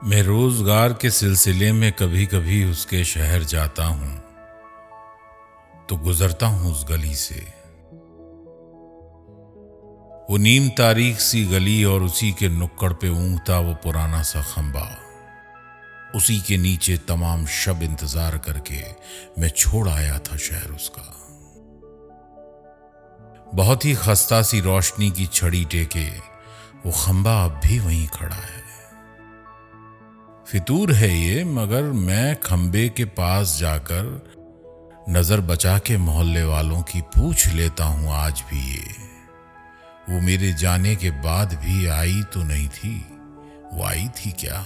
मैं रोज़गार के सिलसिले में कभी कभी उसके शहर जाता हूँ तो गुजरता हूँ उस गली से। वो नीम तारीख सी गली और उसी के नुक्कड़ पे ऊंगता वो पुराना सा खंबा। उसी के नीचे तमाम शब इंतज़ार करके मैं छोड़ आया था शहर उसका। बहुत ही खस्ता सी रोशनी की छड़ी टेके वो खंबा अब भी वहीं खड़ा है। फितूर है ये, मगर मैं खम्बे के पास जाकर नज़र बचा के मोहल्ले वालों की पूछ लेता हूँ, आज भी ये। वो मेरे जाने के बाद भी आई तो नहीं थी, वो आई थी क्या?